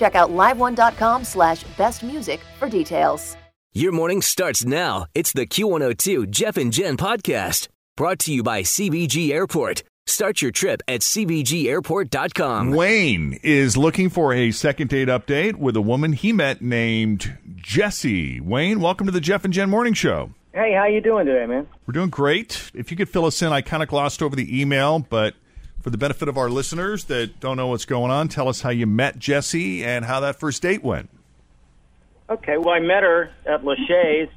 Check out liveone.com slash best music for details. Your morning starts now. It's the Q102 Jeff and Jen podcast brought to you by CVG Airport. Start your trip at CVGAirport.com. Wayne is looking for a second date update with a woman he met named Jessie. Wayne, welcome to the Jeff and Jen Morning Show. Hey, how you doing today, man? We're doing great. If you could fill us in, I kind of glossed over the email, but for the benefit of our listeners that don't know what's going on, tell us how you met Jesse and how that first date went. Okay, well, I met her at Lachey's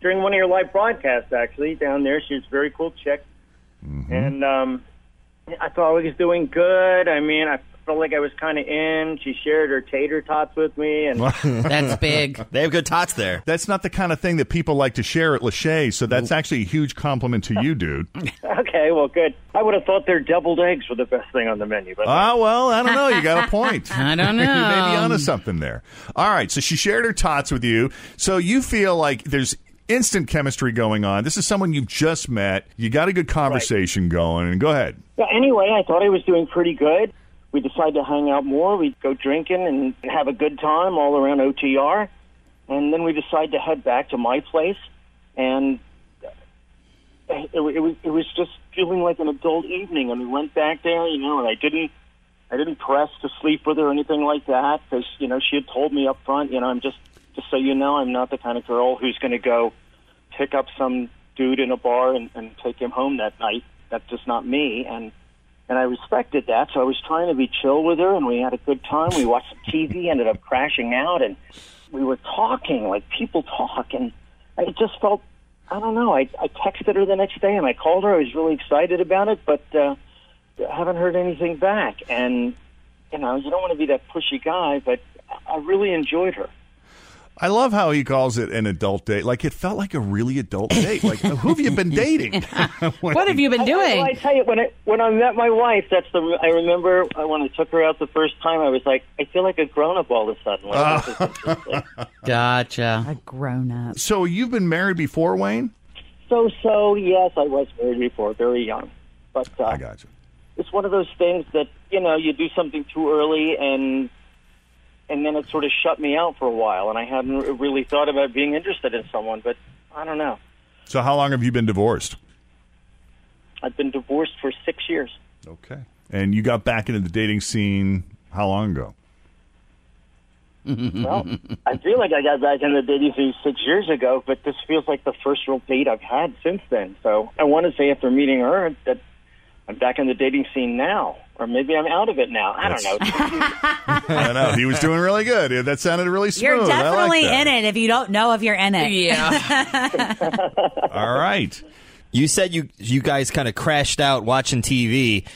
during one of your live broadcasts, actually, down there. She was a very cool chick. And um, I thought I was doing good. I mean, I felt like I was kind of in. She shared her tater tots with me. and That's big. They have good tots there. That's not the kind of thing that people like to share at Lachey, so that's actually a huge compliment to you, dude. Okay, well, good. I would have thought their deviled eggs were the best thing on the menu. But Ah, well, I don't know. You got a point. I don't know. you may be onto something there. All right, so she shared her tots with you. So you feel like there's instant chemistry going on. This is someone you've just met. You got a good conversation going. And go ahead. Yeah, anyway, I thought I was doing pretty good. We decided to hang out more. We'd go drinking and have a good time all around OTR. And then we decided to head back to my place. And it, it, was, it was just feeling like an adult evening. And we went back there, you know, and I didn't. I didn't press to sleep with her or anything like that because you know she had told me up front. You know, I'm just just so you know, I'm not the kind of girl who's going to go pick up some dude in a bar and, and take him home that night. That's just not me. And and I respected that, so I was trying to be chill with her, and we had a good time. We watched some TV, ended up crashing out, and we were talking like people talk, and I just felt I don't know. I I texted her the next day, and I called her. I was really excited about it, but uh, haven't heard anything back. And you know, you don't want to be that pushy guy, but I really enjoyed her. I love how he calls it an adult date. Like it felt like a really adult date. Like who have you been dating? What have you been I, I tell you, when I when I met my wife, that's the I remember uh, when I took her out the first time. I was like, I feel like a grown up all of a sudden. Like, this is interesting. Gotcha. A grown up. So you've been married before, Wayne? so so yes, I was married before, very young, but uh, I got you. it's one of those things that you know you do something too early and and then it sort of shut me out for a while, and I hadn't really thought about being interested in someone, but I don't know. So how long have you been divorced? I've been divorced for six years. Okay. And you got back into the dating scene how long ago? Well, I feel like I got back into the dating scene six years ago, but this feels like the first real date I've had since then. So I want to say after meeting her that I'm back in the dating scene now, or maybe I'm out of it now. I don't know. I don't know. He was doing really good. Yeah, That sounded really smooth. You're I like definitely that. in it if you don't know if you're in it. Yeah. All right. You said you you guys kind of crashed out watching TV.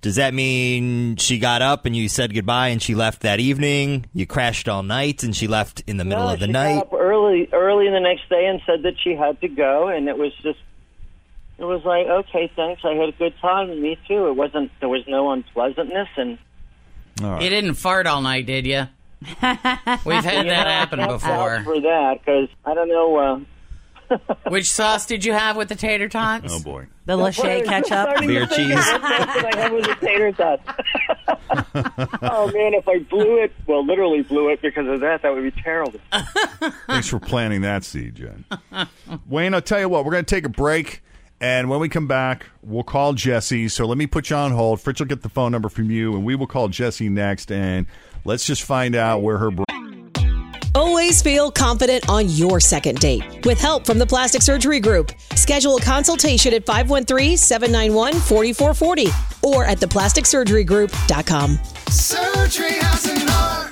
Does that mean she got up and you said goodbye and she left that evening? You crashed all night and she left in the middle no, of the she night? got up early, early the next day, and said that she had to go, and it was just. It was like, okay, thanks. I had a good time, and me too. It wasn't. There was no unpleasantness, and All right. You didn't fart all night, did you? We've had that happen Can't before. for that because I don't know. Uh, Which sauce did you have with the tater tots? Oh boy. The Lachey ketchup. Beer cheese. I had was a tater tot. oh man, if I blew it, well, literally blew it because of that, that would be terrible. Thanks for planting that seed, Jen. Wayne, I'll tell you what, we're going to take a break. And when we come back, we'll call Jesse. So let me put you on hold. Fritz will get the phone number from you, and we will call Jesse next. And let's just find out where her. Br- Always feel confident on your second date. With help from the Plastic Surgery Group, schedule a consultation at 513-791-4440 or at theplasticsurgerygroup.com. Surgery has an art.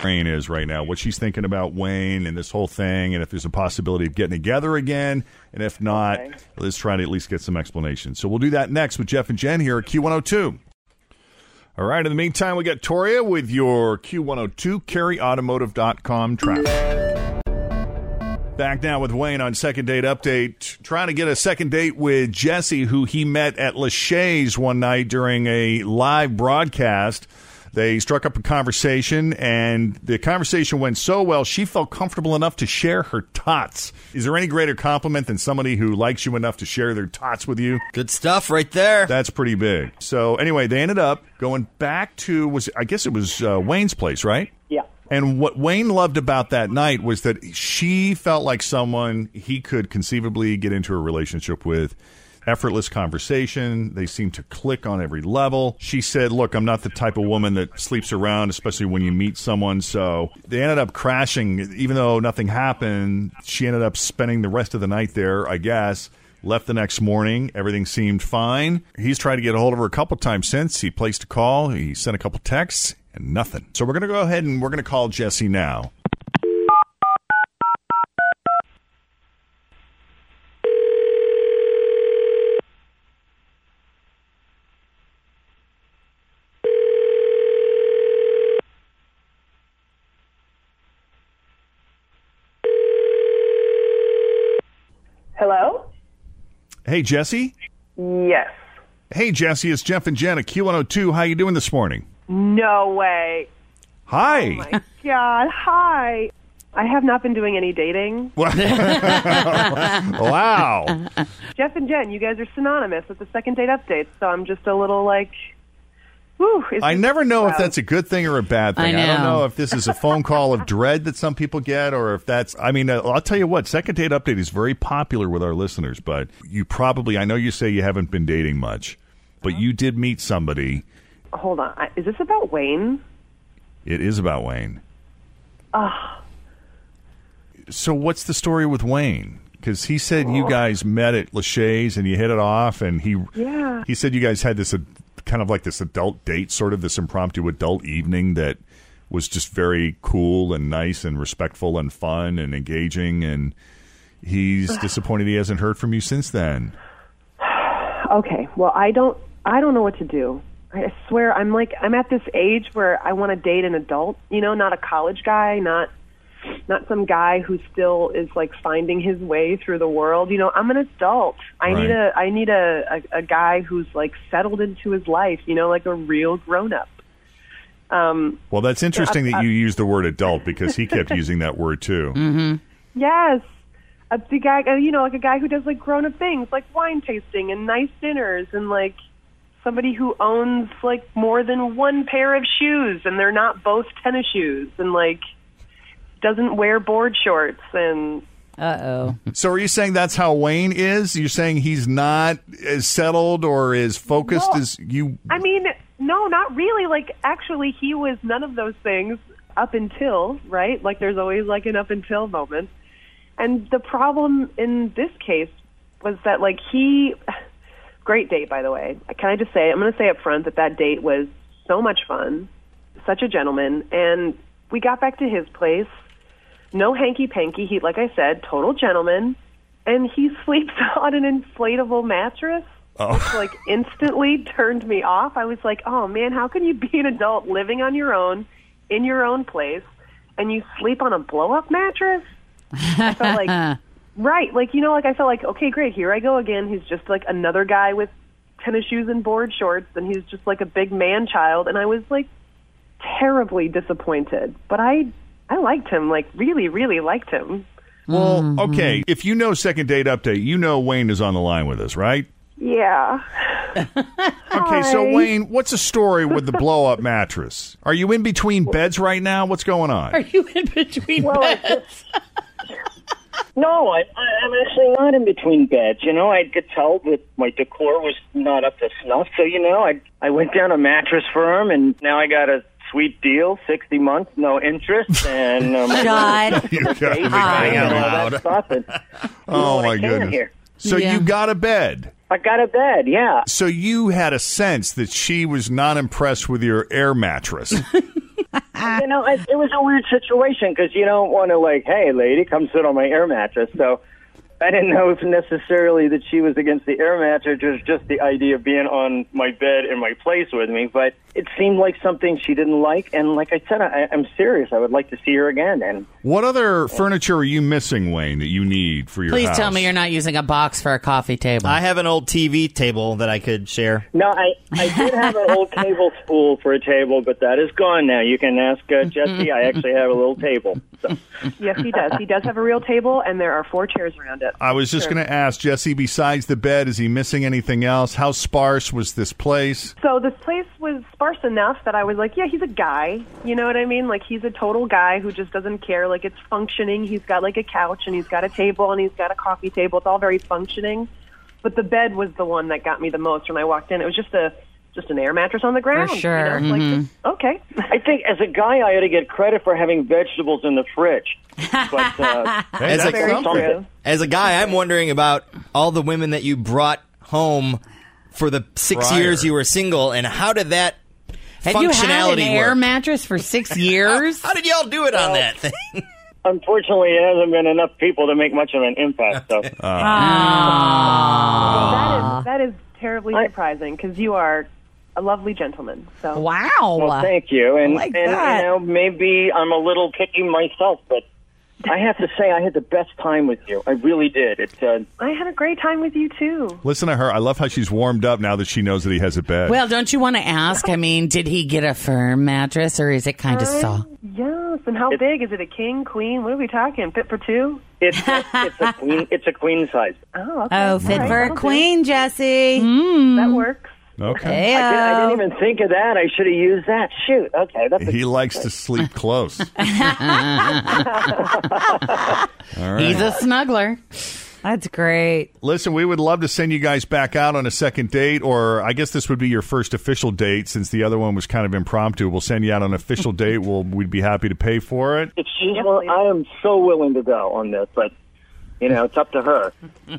Brain is right now, what she's thinking about Wayne and this whole thing, and if there's a possibility of getting together again, and if not, let's try to at least get some explanation. So we'll do that next with Jeff and Jen here at Q102. All right, in the meantime, we got Toria with your Q102 kerryautomotive.com traffic. Back now with Wayne on second date update, trying to get a second date with Jesse, who he met at Lachey's one night during a live broadcast. They struck up a conversation, and the conversation went so well, she felt comfortable enough to share her tots. Is there any greater compliment than somebody who likes you enough to share their tots with you? Good stuff right there. That's pretty big. So, anyway, they ended up going back to, was I guess it was uh, Wayne's place, right? Yeah. And what Wayne loved about that night was that she felt like someone he could conceivably get into a relationship with. Effortless conversation. They seemed to click on every level. She said, Look, I'm not the type of woman that sleeps around, especially when you meet someone. So they ended up crashing. Even though nothing happened, she ended up spending the rest of the night there, I guess. Left the next morning. Everything seemed fine. He's tried to get a hold of her a couple times since. He placed a call. He sent a couple texts and nothing. So we're going to go ahead and we're going to call Jesse now. Hey, Jesse. Yes. Hey, Jesse. It's Jeff and Jen at Q102. How you doing this morning? No way. Hi. Oh my God. Hi. I have not been doing any dating. wow. Jeff and Jen, you guys are synonymous with the second date updates, so I'm just a little like, whew. is I never know if that's a good thing or a bad thing. I don't know. know if this is a phone call of dread that some people get or if that's, I mean, uh, I'll tell you what, Second Date Update is very popular with our listeners, but you probably, I know you say you haven't been dating much, but you did meet somebody. Hold on. Is this about Wayne? It is about Wayne. Ah. So what's the story with Wayne? Because he said you guys met at Lachey's and you hit it off, and he Yeah. he said you guys had this uh, kind of like this adult date, sort of this impromptu adult evening that was just very cool and nice and respectful and fun and engaging. And he's disappointed he hasn't heard from you since then. Okay. Well, I don't. I don't know what to do. I swear, I'm like, I'm at this age where I want to date an adult. You know, not a college guy, not not some guy who still is like finding his way through the world. You know, I'm an adult. I need a I need a, a a guy who's like settled into his life. You know, like a real grown up. Um, Well, that's interesting I- that you use the word adult because he kept using that word too. Mm-hmm. Yes. A the guy, uh, you know, like a guy who does like grown up things, like wine tasting and nice dinners and like, somebody who owns like more than one pair of shoes and they're not both tennis shoes and like doesn't wear board shorts and Uh oh. So are you saying that's how Wayne is? You're saying he's not as settled or as focused No. as you? I mean, no, not really. Like, actually, he was none of those things up until, right? Like, there's always like an up until moment. And the problem in this case was that, like, he. Great date, by the way. Can I just say, I'm going to say up front that that date was so much fun, such a gentleman. And we got back to his place. No hanky panky. He, like I said, total gentleman. And he sleeps on an inflatable mattress Oh. which like instantly turned me off. I was like, "Oh man, how can you be an adult living on your own in your own place and you sleep on a blow-up mattress?" I felt like right, like you know, like I felt like, "Okay, great, here I go again. He's just like another guy with tennis shoes and board shorts and he's just like a big man child." And I was like terribly disappointed. But I I liked him, like really really liked him. Well, mm-hmm. okay. If you know second date update, you know Wayne is on the line with us, right? Yeah. Okay, so Hi. Wayne, what's the story with the blow up mattress? Are you in between beds right now? What's going on? Are you in between beds? No, I, I, I'm actually not in between beds. You know, I could tell that my decor was not up to snuff. So, you know, I I went down a mattress firm, and now I got a sweet deal, sixty months, no interest, and um, God. You gotta be crying out loud. And Oh my can goodness. here. So Yeah. you got a bed. I got a bed, yeah. So you had a sense that she was not impressed with your air mattress. you know, it, it was a weird situation because you don't want to like, hey, lady, come sit on my air mattress. So I didn't know if necessarily that she was against the air mattress, or just the idea of being on my bed in my place with me. But it seemed like something she didn't like, and like I said, I, I'm serious. I would like to see her again. And what other furniture are you missing, Wayne, that you need for your Please house? tell me you're not using a box for a coffee table. I have an old TV table that I could share. no, I I did have an old table spool for a table, but that is gone now. You can ask uh, Jesse. I actually have a little table. So. Yes, he does. He does have a real table and there are four chairs around it. I was just Sure. going to ask Jesse. Besides the bed, is he missing anything else? How sparse was this place? So this place was sparse enough that I was like, yeah, he's a guy. You know what I mean? Like he's a total guy who just doesn't care. Like it's functioning. He's got like a couch and he's got a table and he's got a coffee table. It's all very functioning. But the bed was the one that got me the most when I walked in. It was just a just an air mattress on the ground. sure. You know? Like, Mhm. just- okay. I think as a guy, I ought to get credit for having vegetables in the fridge. But uh, Hey, As a- As a guy, I'm wondering about all the women that you brought home for the six Prior. years you were single, and how did that Have you had an functionality air work? mattress for six years? How did y'all do it on that thing? unfortunately, it hasn't been enough people to make much of an impact. So that is that is terribly surprising because you are a lovely gentleman. So wow. well, thank you. And like and that. you know, maybe I'm a little picky myself, but I have to say, I had the best time with you. I really did. It's uh, I had a great time with you too. Listen to her. I love how she's warmed up now that she knows that he has a bed. Well, don't you want to ask? I mean, did he get a firm mattress or is it kind of soft? Yes, and how big is it? A king, queen? What are we talking? Fit for two? it's it's a queen it's a queen size. Oh, okay. Oh, fit All right, for a queen, Jesse. That works. Okay. I, did, I didn't uh, even think of that. I should have used that. Shoot. Okay, that's a, He likes to sleep close. All right. He's a snuggler. That's great. Listen, we would love to send you guys back out on a second date, or I guess this would be your first official date since the other one was kind of impromptu. We'll send you out on an official date. We'll we'd be happy to pay for it. if she's well, I am so willing to go on this, but you know, it's up to her.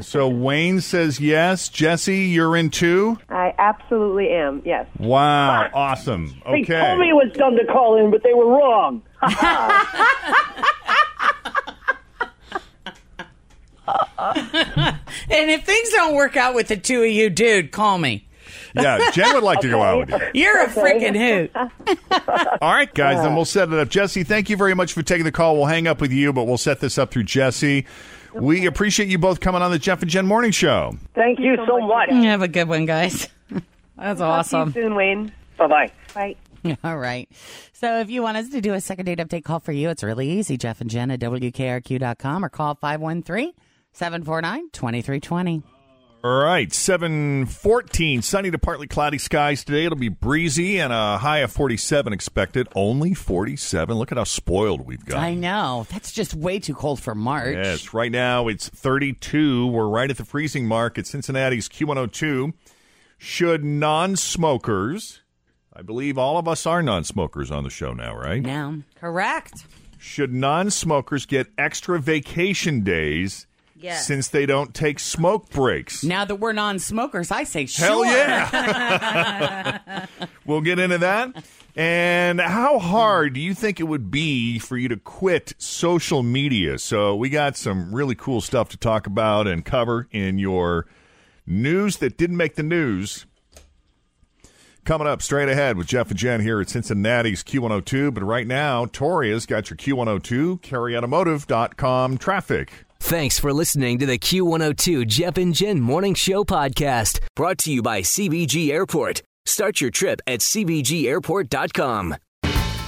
So Wayne says yes. Jesse, you're in too. I absolutely am. Yes. Wow, awesome. They Okay. told me it was dumb to call in, but they were wrong. And if things don't work out with the two of you, dude, call me. Yeah, Jen would like to go out with you. You're a freaking hoot. All right, guys, then we'll set it up. Jesse, thank you very much for taking the call. We'll hang up with you, but we'll set this up through Jesse. We appreciate you both coming on the Jeff and Jen Morning Show. Thank you so much. Have a good one, guys. That's Talk to awesome. you soon, Wayne. Bye bye. Bye. All right. So if you want us to do a second date update call for you, it's really easy. Jeff and Jen at WKRQ.com or call 513 749 2320. All right, 714, sunny to partly cloudy skies today. It'll be breezy and a high of 47 expected. Only 47. Look at how spoiled we've got. I know. That's just way too cold for March. Yes, right now it's 32. We're right at the freezing mark at Cincinnati's Q102. Should non smokers, I believe all of us are non smokers on the show now, right? Now. Correct. Should non smokers get extra vacation days Yes. since they don't take smoke breaks? Now that we're non-smokers, I say sure. Hell yeah. We'll get into that. And how hard do you think it would be for you to quit social media? So, we got some really cool stuff to talk about and cover in your news that didn't make the news. Coming up straight ahead with Jeff and Jen here at Cincinnati's Q102. But right now, Toria's got your Q102, kerryautomotive.com traffic. Thanks for listening to the Q102 Jeff and Jen Morning Show podcast, brought to you by CVG Airport. Start your trip at CVGAirport.com.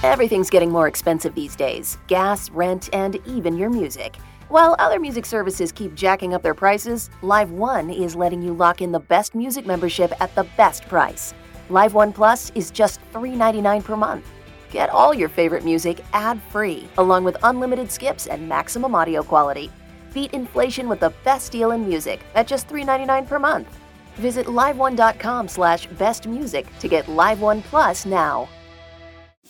Everything's getting more expensive these days gas, rent, and even your music. While other music services keep jacking up their prices, Live One is letting you lock in the best music membership at the best price. Live One Plus is just $3.99 per month. Get all your favorite music ad free, along with unlimited skips and maximum audio quality. Beat inflation with the best deal in music at just $3.99 per month. Visit liveone.com slash bestmusic to get Live One Plus now.